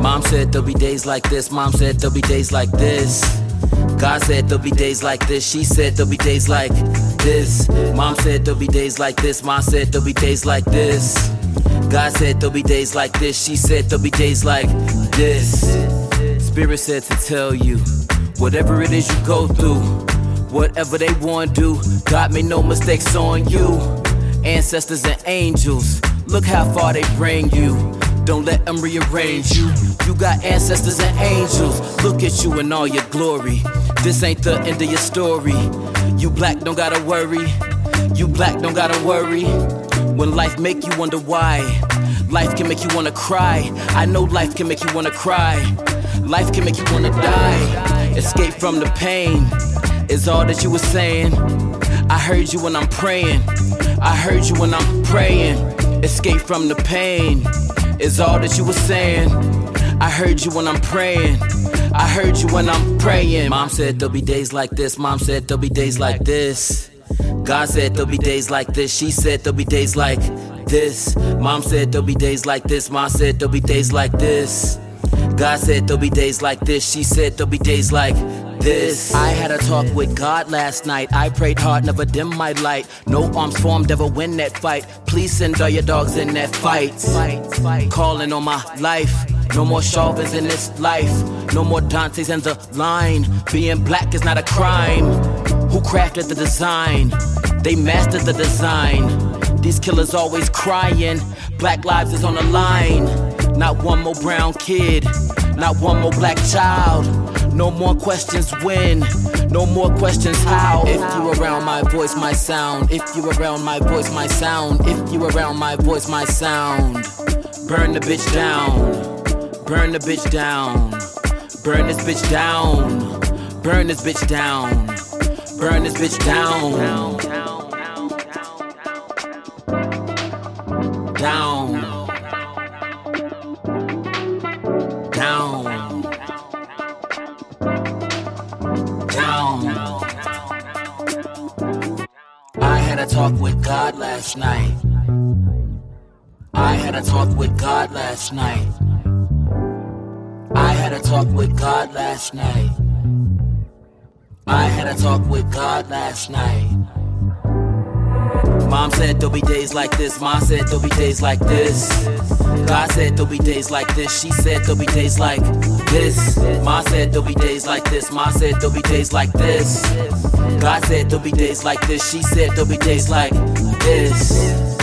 Mom said there'll be days like this. Mom said there'll be days like this. God said there'll be days like this. She said there'll be days like this. Mom said there'll be days like this. Mom said there'll be days like this. God said there'll be days like this. She said there'll be days like this. Spirit said to tell you, whatever it is you go through, whatever they want to do, God made no mistakes on you. Ancestors and angels, look how far they bring you. Don't let them rearrange you. You got ancestors and angels. Look at you in all your glory. This ain't the end of your story. You black don't gotta worry. You black don't gotta worry. When life make you wonder why. Life can make you wanna cry. I know life can make you wanna cry. Life can make you wanna die. Escape from the pain is all that you were saying. I heard you when I'm praying. I heard you when I'm praying. Escape from the pain is all that you were saying. I heard you when I'm praying. I heard you when I'm praying. Mom said there'll be days like this. Mom said there'll be days like this. God said there'll be days like this. She said there'll be days like this. Mom said there'll be days like this. Mom said there'll be days like this. God said there'll be days like this. She said there'll be days like this. I had a talk with God last night. I prayed hard, never dim my light. No arms formed, ever win that fight. Please send all your dogs in that fight. Calling on my life. No more Chauvins in this life. No more Dauntes in the line. Being black is not a crime. Who crafted the design? They mastered the design. These killers always crying. Black lives is on the line. Not one more brown kid. Not one more black child. No more questions when. No more questions how. If you around my voice, my sound. If you around my voice, my sound. If you around my voice, my sound. Burn the bitch down. Burn the bitch down. Burn this bitch down. Burn this bitch down. Burn this bitch down down. Down. Down. Down. I had a talk with God last night. I had a talk with God last night. I had a talk with God last night. I had a talk with God last night. Mom said there'll be days like this. Mom said there'll be days like this. God said there'll be days like this. She said there'll be days like this. Mom said there'll be days like this. Mom said there'll be days like this. God said there'll be days like this. She said there'll be days like this.